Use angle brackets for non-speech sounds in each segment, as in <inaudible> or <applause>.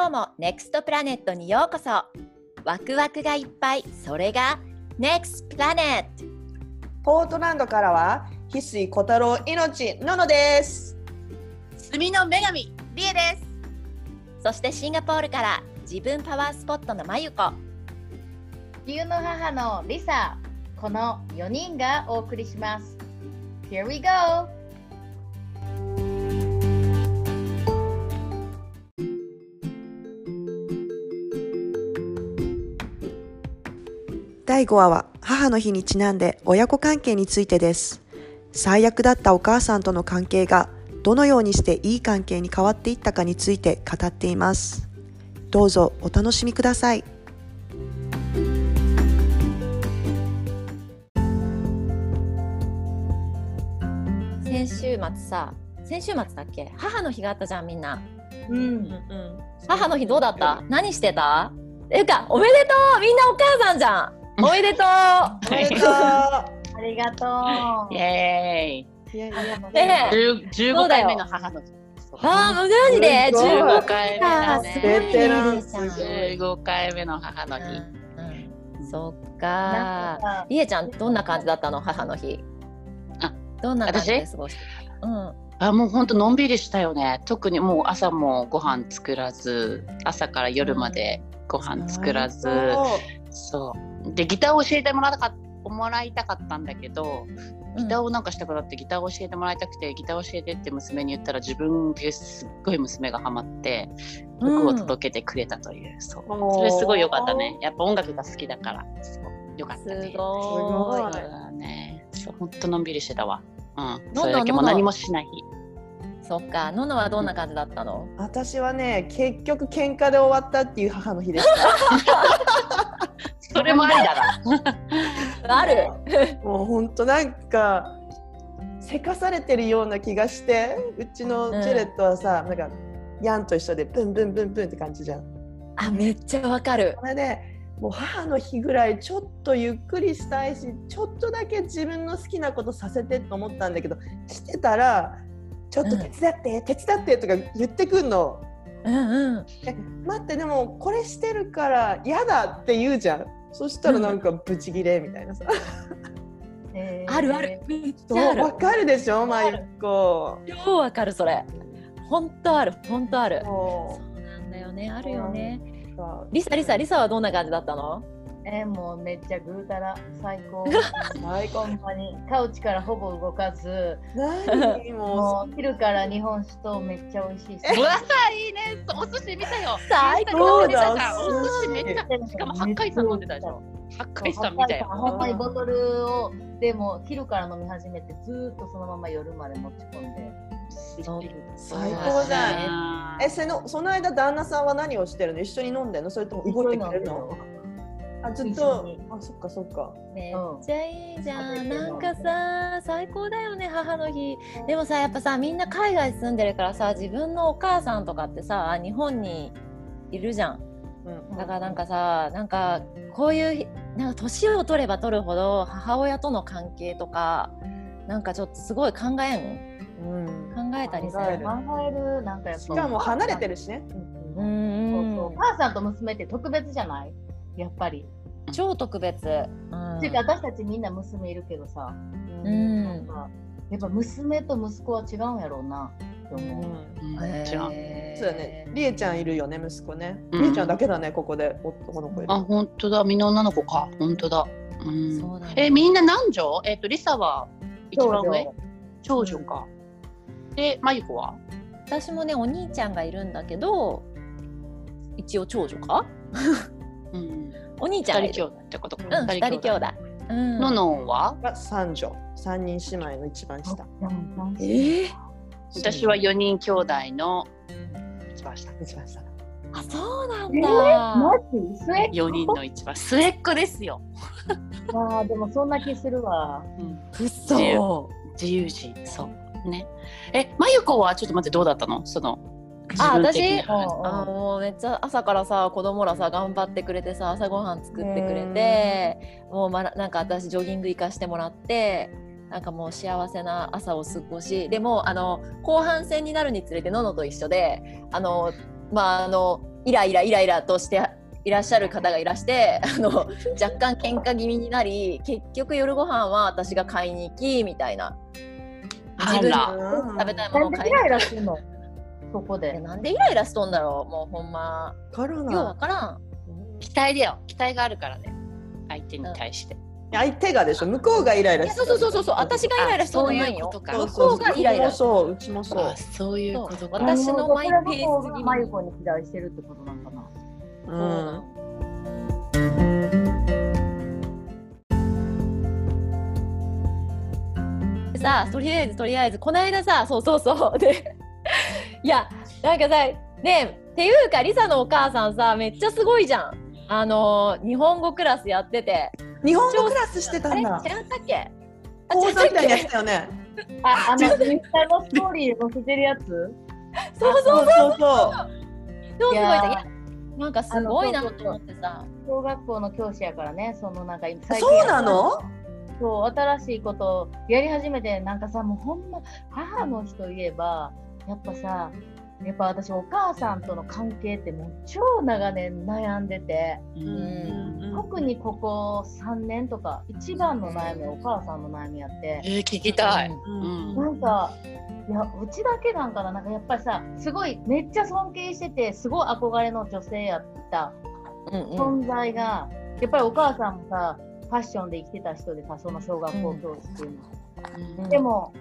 今日も NEXT プラネットにようこそ。ワクワクがいっぱい。それが NEXT プラネット。ポートランドからは翡翠小太郎命ののです。墨の女神リエです。そしてシンガポールから自分パワースポットのまゆこ地球の母のリサこの4人がお送りします。Here we go! 第5話は母の日にちなんで親子関係についてです。最悪だったお母さんとの関係がどのようにしていい関係に変わっていったかについて語っています。どうぞお楽しみください。先週末さ先週末だっけ？母の日があったじゃんみんな。うん。母の日どうだった？何してた？ていうかおめでとう！みんなお母さんじゃんおめでとう。おめでとう。ありがとう。イエいやいやねえ。ーイ十そうだよ15回目の母の日あーマジですごい15 15回目だね。ベテランいいじゃんすごい。15回目の母の日。そっか。かりえちゃんどんな感じだったの母の日？あどんな感じで私？過ごしてた？うん。あもうほんとのんびりしたよね。特にもう朝もご飯作らず朝から夜までご飯作らず、そうでギターを教えてもらいたかもらいたかったんだけどギターをなんかしたくなってギターを教えてもらいたくてギターを教えてって娘に言ったら自分ですっごい娘がハマって曲を届けてくれたという、そう。それすごい良かったね。やっぱ音楽が好きだから。そう。良かったすねごい。すごいだね。そうほんとのんびりしてたわ。うん。のそれだけもう何もしない日。そっか。ののはどんな感じだったの？私はね結局喧嘩で終わったっていう母の日でした。そ <laughs> れもありだな <laughs> ある <laughs> もうほんとなんかせかされてるような気がしてうちのジェレットはさ、なんかヤンと一緒でブンブンブンブンって感じじゃん。あめっちゃわかるこれでもう母の日ぐらいちょっとゆっくりしたいしちょっとだけ自分の好きなことさせてと思ったんだけどしてたらちょっと手伝って、手伝ってとか言ってくんの。うんうんえ待ってでもこれしてるから嫌だって言うじゃん。そしたらなんかブチギレみたいなさ。えー。あるある。わかるでしょまゆっこ。超わかるそれ。本当ある本当ある。もそうなんだよね。あるよね。リサリサリサはどんな感じだったの？えーもうめっちゃぐうたら最高。<laughs> 最高ほんまに。カウチからほぼ動かず。何？ももう昼から日本酒とめっちゃ美味しいし。うわいいね。お寿司見たよ。最高だ。お寿司めっちゃしかも八海山飲んでたでしょ。八海山見たよ。ほんまにボトルをでも昼から飲み始めてずーっとそのまま夜まで持ち込んで。そう最高じゃん。えそのその間旦那さんは何をしてるの？一緒に飲んでるの？それとも動いてくれるの？あずっ一緒とに。あそっかそっか。めっちゃいいじゃん、うんなんかさ最高だよね母の日。でもさやっぱさみんな海外住んでるからさ自分のお母さんとかってさ日本にいるじゃん。うん。だからなんかさなんかこういうなんか年を取れば取るほど母親との関係とかなんかちょっとすごい考えうん。ん考えたりさ考える。考える。なんかやっぱ。しかも離れてるしね。ううんうそう。お母さんと娘って特別じゃない？やっぱり、超特別、うん。っていうか私たちみんな娘いるけどさ、うん。なんかやっぱ娘と息子は違うんやろうな。って思う、うん。もちろんへー。そうだね。りえちゃんいるよね息子ね。うん。りえちゃんだけだねここで。男の子いる。あ本当だ。みんな女の子か。本当だ。うん。そうだ。ねえみんな何女えっとリサは一番上？長長女か。でまゆこは？私もねお兄ちゃんがいるんだけど一応長女か？<laughs> うん。お兄ちゃん二人兄弟ってことか。うん二人兄弟。うん。ののはが三女。三人姉妹の一番下。えー、私は四人兄弟の一番下。一番下。あそうなんえだ、ー、マジ？末っ四人の一番。末っ子ですよ。子あーでもそんな気するわ。くっそ自由人。そう。ね。えまゆこはちょっと待ってどうだったの？そのあ私？あもうめっちゃ朝からさ子供らさ頑張ってくれてさ朝ごはん作ってくれてもうまななんか私ジョギング行かしてもらってなんかもう幸せな朝を過ごしでもあの後半戦になるにつれてののと一緒であのまああのイライライライラとしていらっしゃる方がいらしてあの若干喧嘩気味になり結局夜ご飯は私が買いに行きみたいな。あ自分食べたいものを買いに行ライラするの？そこで。なんでイライラしとんだろう？もうほんま。コロようわナからん。期待だよ。期待があるからね。相手に対して、相手がでしょ。向こうがイライラいやそうそうそうそう。そう私がイライラしとんのないよ。向こうがイライラ。しそううちもそう。あそういうことか。私のマイペースこれ向こうがマユコに期待してるってことなんかな。うん。でさとりあえずとりあえず。この間さそうそうそう。でいやなんかさねっていうかリサのお母さんさめっちゃすごいじゃん。あの日本語クラスやってて。日本語クラスしてたあれ違んだったっけあ講座みたいなやつだよね。あ、あの、インスタのストーリーで載せてるやつ？そうそうそうそうそう。すごいなんかすごいなと思ってさ。小学校の教師やからね、そのなんか最近そうなのそう新しいことをやり始めてなんかさもうほんま母の日といえばやっぱさやっぱ私お母さんとの関係ってもう超長年悩んでてうん特にここ3年とか一番の悩みはお母さんの悩みやって。えー、聞きたい、ううん。なんかいやうちだけなんかななんかやっぱりさすごいめっちゃ尊敬しててすごい憧れの女性やったうんうん。存在がやっぱりお母さんもさファッションで生きてた人でさその小学校教師っていうの。うん。でも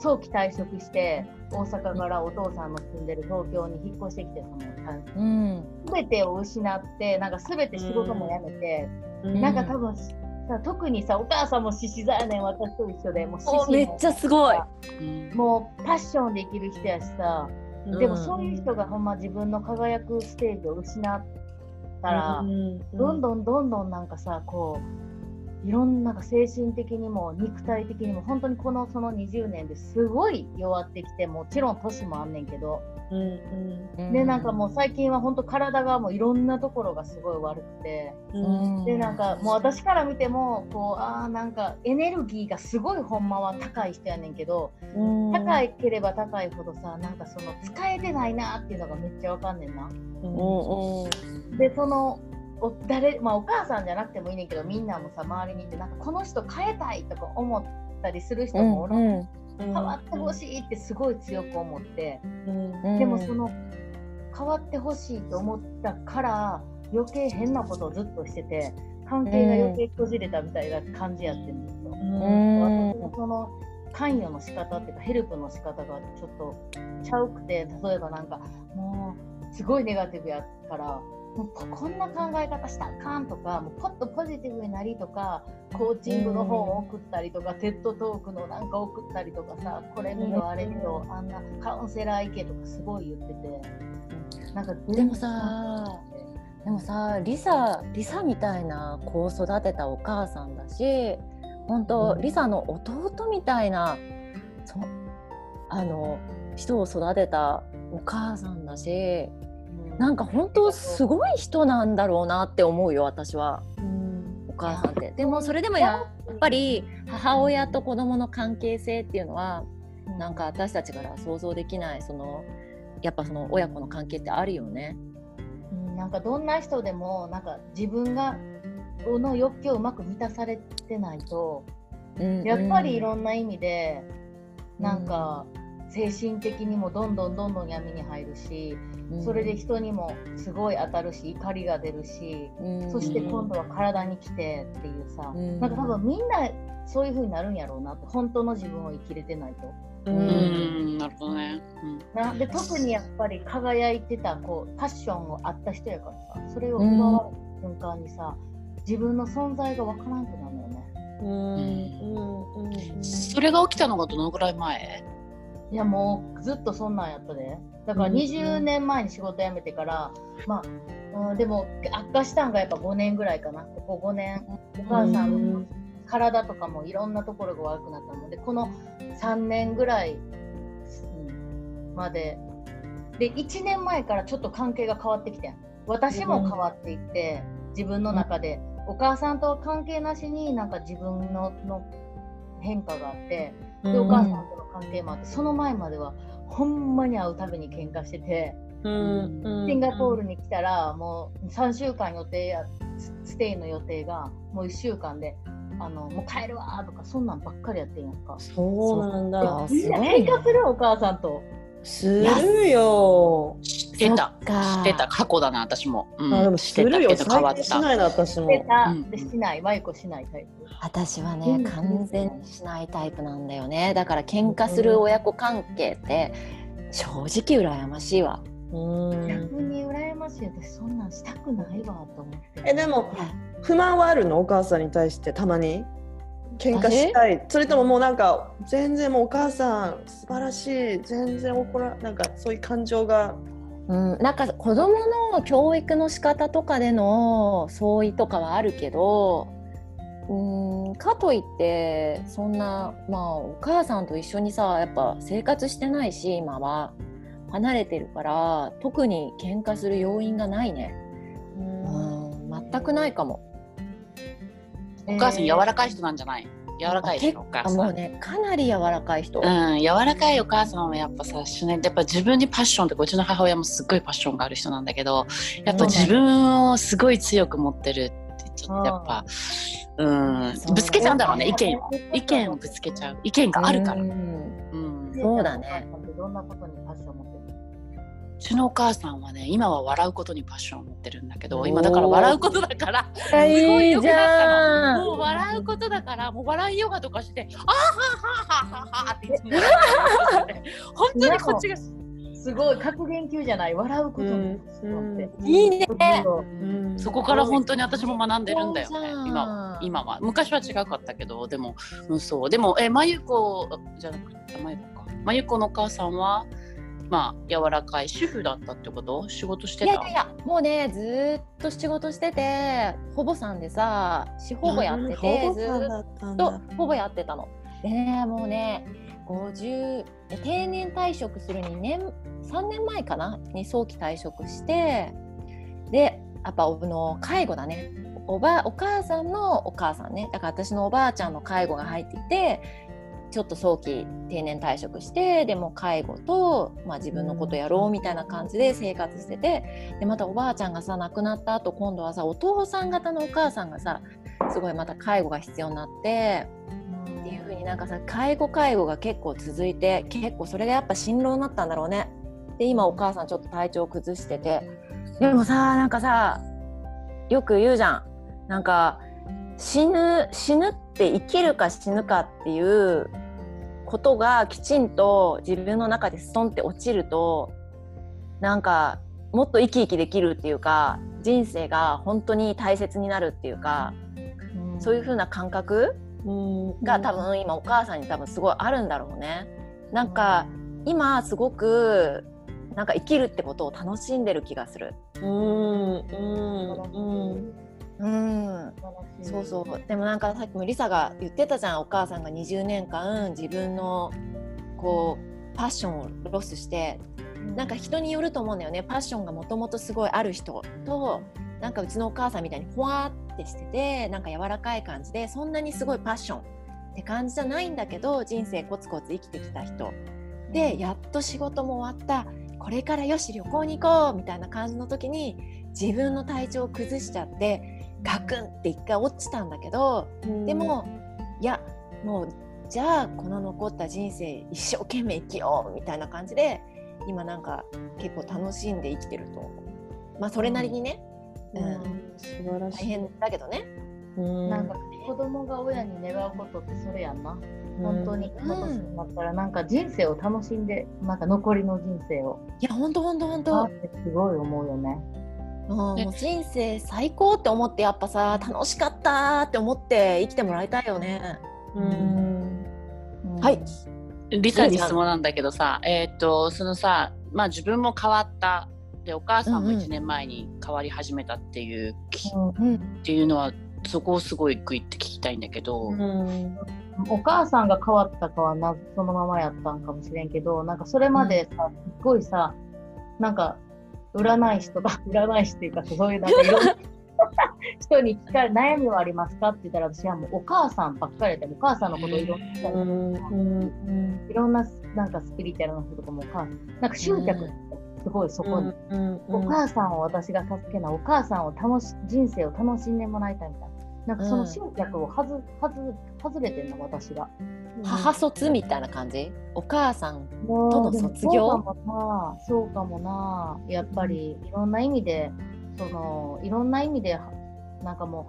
早期退職して大阪からお父さんの住んでる東京に引っ越してきてそのうん。全てを失ってなんか全て仕事も辞めて、うん。なんか多分さ特にさお母さんも獅子座やねん私と一緒でもうめっちゃすごい。うんもうパッションで生きる人やしさ、うん。でもそういう人がほんま自分の輝くステージを失ったら、うん。どんどんどんどんなんかさこういろんな精神的にも肉体的にも本当にこのその20年ですごい弱ってきてもちろん年もあんねんけど、うんでなんかもう最近は本当体がもういろんなところがすごい悪くて。うん。でなんかもう私から見てもこうあーなんかエネルギーがすごいほんまは高い人やねんけどうん。高いければ高いほどさなんかその使えてないなっていうのがめっちゃわかんねんな。うんうん。でそのお誰、まあ、お母さんじゃなくてもいいねんけどみんなもさ周りにいてなんかこの人変えたいとか思ったりする人もおる、うん変わってほしいってすごい強く思って、うん。でもその変わってほしいと思ったから余計変なことをずっとしてて関係が余計閉じれたみたいな感じやってるんですよ。うん。その関与の仕方っていうかヘルプの仕方がちょっとちゃうくて例えばなんかもうすごいネガティブやからもうここんな考え方したらあかんとかもうもっとポジティブになりとかコーチングの本を送ったりとか、 TED Talk のなんか送ったりとかさこれ見ろあれ見ろあんなカウンセラー行けとかすごい言ってて。なんかでもさでもさリサリサみたいな子を育てたお母さんだし本当、リサの弟みたいなそあの人を育てたお母さんだしなんか本当すごい人なんだろうなって思うよ私は。お母さんって。でもそれでもやっぱり母親と子供の関係性っていうのはなんか私たちからは想像できないそのやっぱその親子の関係ってあるよね。うん。なんかどんな人でもなんか自分がの欲求をうまく満たされてないとやっぱりいろんな意味でなんか精神的にもどんどんどんどん闇に入るしそれで人にもすごい当たるし怒りが出るしそして今度は体に来てっていうさうん。なんか多分みんなそういう風になるんやろうなって本当の自分を生きれてないと。ううんんなるほどね、なで特にやっぱり輝いてたこうパッションをあった人やからさそれを奪われた瞬間にさ自分の存在がわからんくなるのよね。うん。うん。うん、それが起きたのがどのぐらい前？いやもうずっとそんなんやったで。だからうん20年前に仕事辞めてから、まあ、うん、でも悪化したんがやっぱ5年ぐらいかな。ここ5年お母さんの体とかもいろんなところが悪くなったの。でこの3年ぐらい、うんまで。で1年前からちょっと関係が変わってきてん。私も変わっていって自分の中で。お母さんとは関係なしになんか自分のの変化があってでお母さんとの関係もあってその前まではほんまに会うたびに喧嘩しててシンガポールに来たらもう3週間予定やスステイの予定がもう1週間であのもう帰るわとかそんなんばっかりやってんやんか。そうなんだあ。みんな喧嘩するお母さんと。するよ。知ってた。そっか知ってた。過去だな私も、うん。あでもするよ。知ってたけど変わった。しないな私も。でた。うん。でしない、マイコしないタイプ。私はねうん。完全にしないタイプなんだよね。だから喧嘩する親子関係って正直羨ましいわ。うん。逆に羨ましい私そんなんしたくないわと思って。えでも不満はあるの？お母さんに対してたまに？喧嘩したい。それとももうなんか全然もうお母さん素晴らしい。全然怒らなんかそういう感情がうん、なんか子供の教育の仕方とかでの相違とかはあるけどうんかといってそんなまあお母さんと一緒にさやっぱ生活してないし今は。離れてるから特に喧嘩する要因がないね、うん、全くないかも。お母さん柔らかい人なんじゃない？柔らかい人お母さんあもうねかなり柔らかい人、うん、柔らかいお母さんはやっぱさしねやっぱ自分にパッションとかうちの母親もすっごいパッションがある人なんだけどやっぱ自分をすごい強く持ってるってちょっとやっぱうんぶつけちゃうんだろうね意見を。意見をぶつけちゃう。意見があるから、ううん。そうだね。どんなことにちのお母さんはね今は笑うことにパッションを持ってるんだけど今だから笑うことだからすごい良くなったの。もう笑うことだからもう笑いヨガとかしてあーはーはーはーはーっていつも本当にこっちがすごい格言級じゃない笑うこといいね。うん。そこから本当に私も学んでるんだよね今は今は。昔は違かったけどでも、うん、そう。でもえまゆこじゃなくてまゆこか。まゆこのお母さんはまあ柔らかい主婦だったってこと？仕事してた？いやいやいやもうねずーっと仕事しててほぼさんでさしほぼやっててずーっとだほぼやってたの。でねもうね50え定年退職する2年3年前かな？に早期退職してでやっぱあの介護だね。おばお母さんのお母さんね。だから私のおばあちゃんの介護が入っていてちょっと早期定年退職してでも介護と、まあ、自分のことやろうみたいな感じで生活しててでまたおばあちゃんがさ亡くなった後今度はさお父さん方のお母さんがさすごいまた介護が必要になってっていう風になんかさ介護介護が結構続いて結構それがやっぱ辛労になったんだろうね。で今お母さんちょっと体調崩しててでもさなんかさよく言うじゃんなんか死ぬ死ぬって生きるか死ぬかっていうことがきちんと自分の中でストンって落ちるとなんかもっと生き生きできるっていうか人生が本当に大切になるっていうかそういう風な感覚うん。が多分今お母さんに多分すごいあるんだろうね。なんか今すごくなんか生きるってことを楽しんでる気がする。うん。うん。うん、そうそう。でもなんかさっきもリサが言ってたじゃん。お母さんが20年間自分のこうパッションをロスして。なんか人によると思うんだよね。パッションがもともとすごいある人となんかうちのお母さんみたいにほわーってしててなんか柔らかい感じでそんなにすごいパッションって感じじゃないんだけど人生コツコツ生きてきた人。でやっと仕事も終わった。これからよし旅行に行こうみたいな感じの時に自分の体調を崩しちゃってガクンって一回落ちたんだけどうん。でもいやもうじゃあこの残った人生一生懸命生きようみたいな感じで今なんか結構楽しんで生きてると思う。まあそれなりにね、うん。素晴らしい。大変だけどね。うん。なんか子供が親に願うことってそれやんな。本当にこの年になったらなんか人生を楽しんでなんか残りの人生を。いやほんとほんとほんあと。ってすごい思うよね。うんもう人生最高って思ってやっぱさ楽しかったって思って生きてもらいたいよね。うん。うん。はい。リサに質問なんだけどさ、えーっとそのさ、まあ、自分も変わった。でお母さんもうんうん。1年前に変わり始めたっていう,、うんっていうのはそこをすごいグイって聞きたいんだけど、うん。お母さんが変わったかはなそのままやったんかもしれんけどなんかそれまでさ、すっごいさなんか占い師とか占い師っていうかそういうなんかいろんな <laughs> 人に聞かれ悩みはありますかって言ったら私はもうお母さんばっかりでお母さんのことをいろんないろんななんかスピリチュアルな人とかもお母さんなんか執着、すごいそこに、うんお母さんを私が助けないお母さんを楽し人生を楽しんでもらいたいみたいな。なんかその集客をはず、はず外れてんの私が。母卒みたいな感じ？お母さんととの卒業そうかもな。そうかもな。やっぱり。いろんな意味でそのいろんな意味でなんかも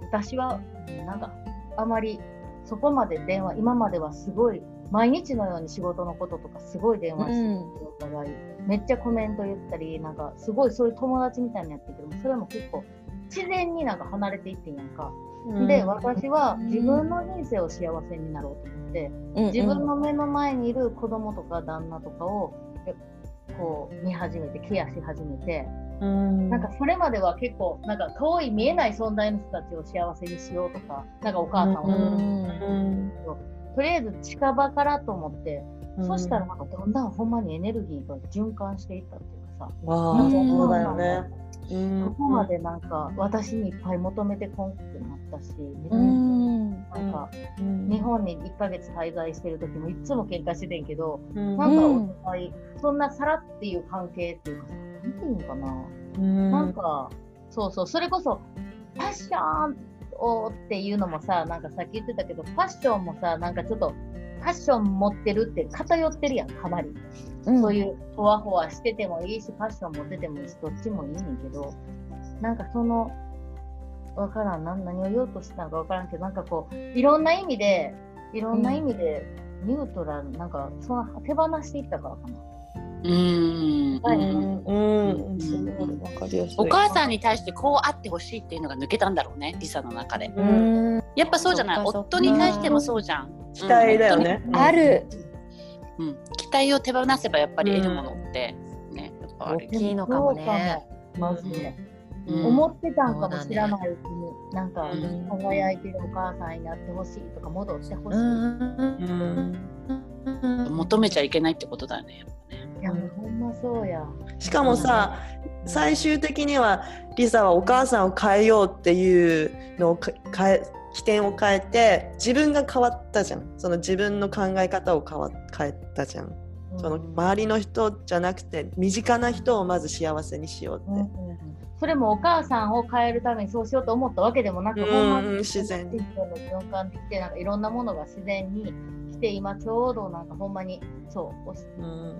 う私はなんかあまりそこまで電話今まではすごい毎日のように仕事のこととかすごい電話してるお互い、めっちゃコメント言ったりなんかすごいそういう友達みたいなやってるけどそれも結構自然になんか離れていってんやんか、で私は自分の人生を幸せになろうと思って、自分の目の前にいる子供とか旦那とかをえこう見始めてケアし始めて、うん。なんかそれまでは結構なんか遠い見えない存在の人たちを幸せにしようとかなんかお母さんを、うん。うん。とりあえず近場からと思って、うん。そしたらなんかだんだんほんまにエネルギーが循環していったっていうかさ、わそうだよね。うんここまでなんか私にいっぱい求めてこんくなったし、うん。なんかうん。日本に1ヶ月滞在してる時もいつも喧嘩しててんけど、うん。なんかお互い、そんなさらっていう関係っていうかさ、なんていうのかな、うん。なんか、そうそう、それこそ、ファッションをっていうのもさ、なんかさっき言ってたけど、ファッションもさ、なんかちょっと、ファッション持ってるって偏ってるやん、かなり。そういうふわふわしててもいいし、ファッション持っててもいいし、どっちもいいねんけど、なんかその、わからん、何何を言おうとしてたのかわからんけど、なんかこう、いろんな意味で、いろんな意味で、ニュートラル、なんか、その手放していったからかな。うん。はい。うん。うん。すごいわかりやすい。お母さん。に対してこうあってほしいっていうのが抜けたん。だろうねリサの中でうん。やっぱそうじゃない夫に対してもそうじゃん。期待だよね。あるうん、期待を手放せばやっぱり得るものってね、やっぱあ大るきいのかもね。マジで。うん。思ってたんかもしれないうちに、なんかうん。輝いてるお母さんになってほしいとか戻ってほしい。うん求めちゃいけないってことだよねやっぱね。いやもうほんまそうや。しかもさ最終的にはリサはお母さんを変えようっていうのをか変え起点を変えて自分が変わったじゃん。その自分の考え方を変わ変えたじゃん。その周りの人じゃなくて身近な人をまず幸せにしようって、うんそれもお母さんを変えるためにそうしようと思ったわけでもなく、うん自然に。循環できてなんかいろんなものが自然に来て今ちょうどなんかほん。まにそう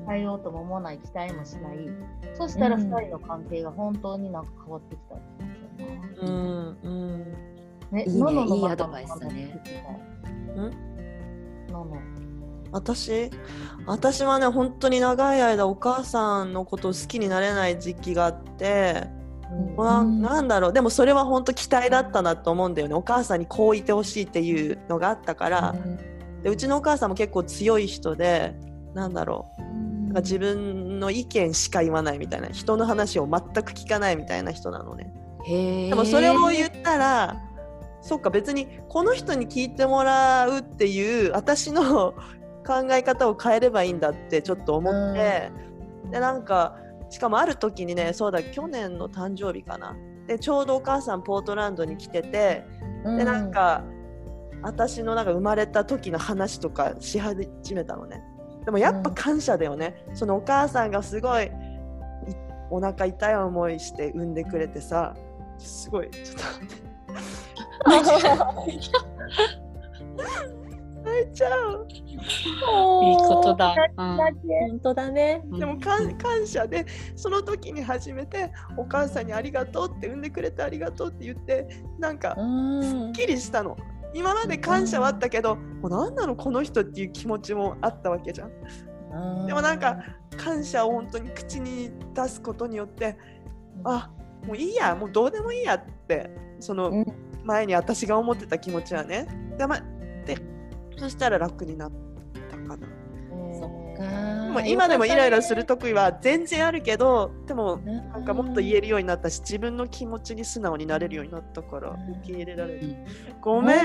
変えようとも思わない期待もしない。そしたらうん。2人の関係が本当になんか変わってきたって感じやな。うんうん。ねいいねのののいいアドバイスだねん？のの。私？私はね本当に長い間お母さんのことを好きになれない時期があって、うん。なんだろう。でもそれは本当期待だったなと思うんだよね。お母さんにこういてほしいっていうのがあったから、でうちのお母さんも結構強い人でなんだろう。なんか自分の意見しか言わないみたいな。人の話を全く聞かないみたいな人なのね。でもそれを言ったらそっか別にこの人に聞いてもらうっていう私の <laughs> 考え方を変えればいいんだってちょっと思って、でなんかしかもある時にねそうだ去年の誕生日かな。でちょうどお母さんポートランドに来ててうでなんか私のなんか生まれた時の話とかし始めたのね。でもやっぱ感謝だよね、そのお母さんがすごいいお腹痛い思いして産んでくれてさすごいちょっと待って <laughs> <laughs> <laughs> ちゃう。いいことだ、本当だね。でも感感謝でその時に初めてお母さんにありがとうって産んでくれてありがとうって言ってなんかうん。すっきりしたの。今まで感謝はあったけど、もう何なのこの人っていう気持ちもあったわけじゃん。でもなんか感謝を本当に口に出すことによってあもういいやもうどうでもいいやってそのうん。前に私が思ってた気持ちはね。で,、ま、でそしたら楽になったかな。そっか。でも今でもイライラする時は全然あるけどでもなんかもっと言えるようになったし自分の気持ちに素直になれるようになったからうん。受け入れられる。うん。ごめん。<laughs>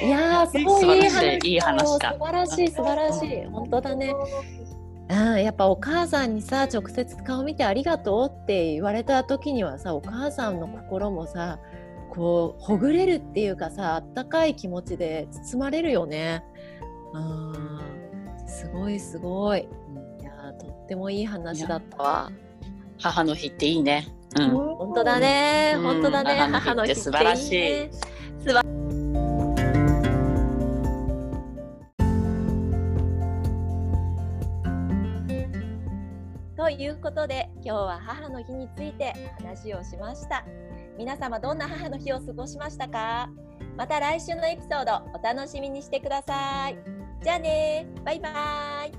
いやーすごいいい話。だよいい話だ。素晴らしい素晴らしい。本当だね。うん、やっぱお母さんにさ直接顔見てありがとうって言われた時にはさお母さんの心もさこうほぐれるっていうかさあったかい気持ちで包まれるよね。うんすごいすごい。いやーとっってもいい話だったわ。母の日っていいね。うん。本当だね、うん本当だね、母母の日って素晴らしいいいね。素晴ということで今日は母の日について話をしました皆様どんな母の日を過ごしましたか？また来週のエピソードお楽しみにしてください。じゃあね。バイバイ。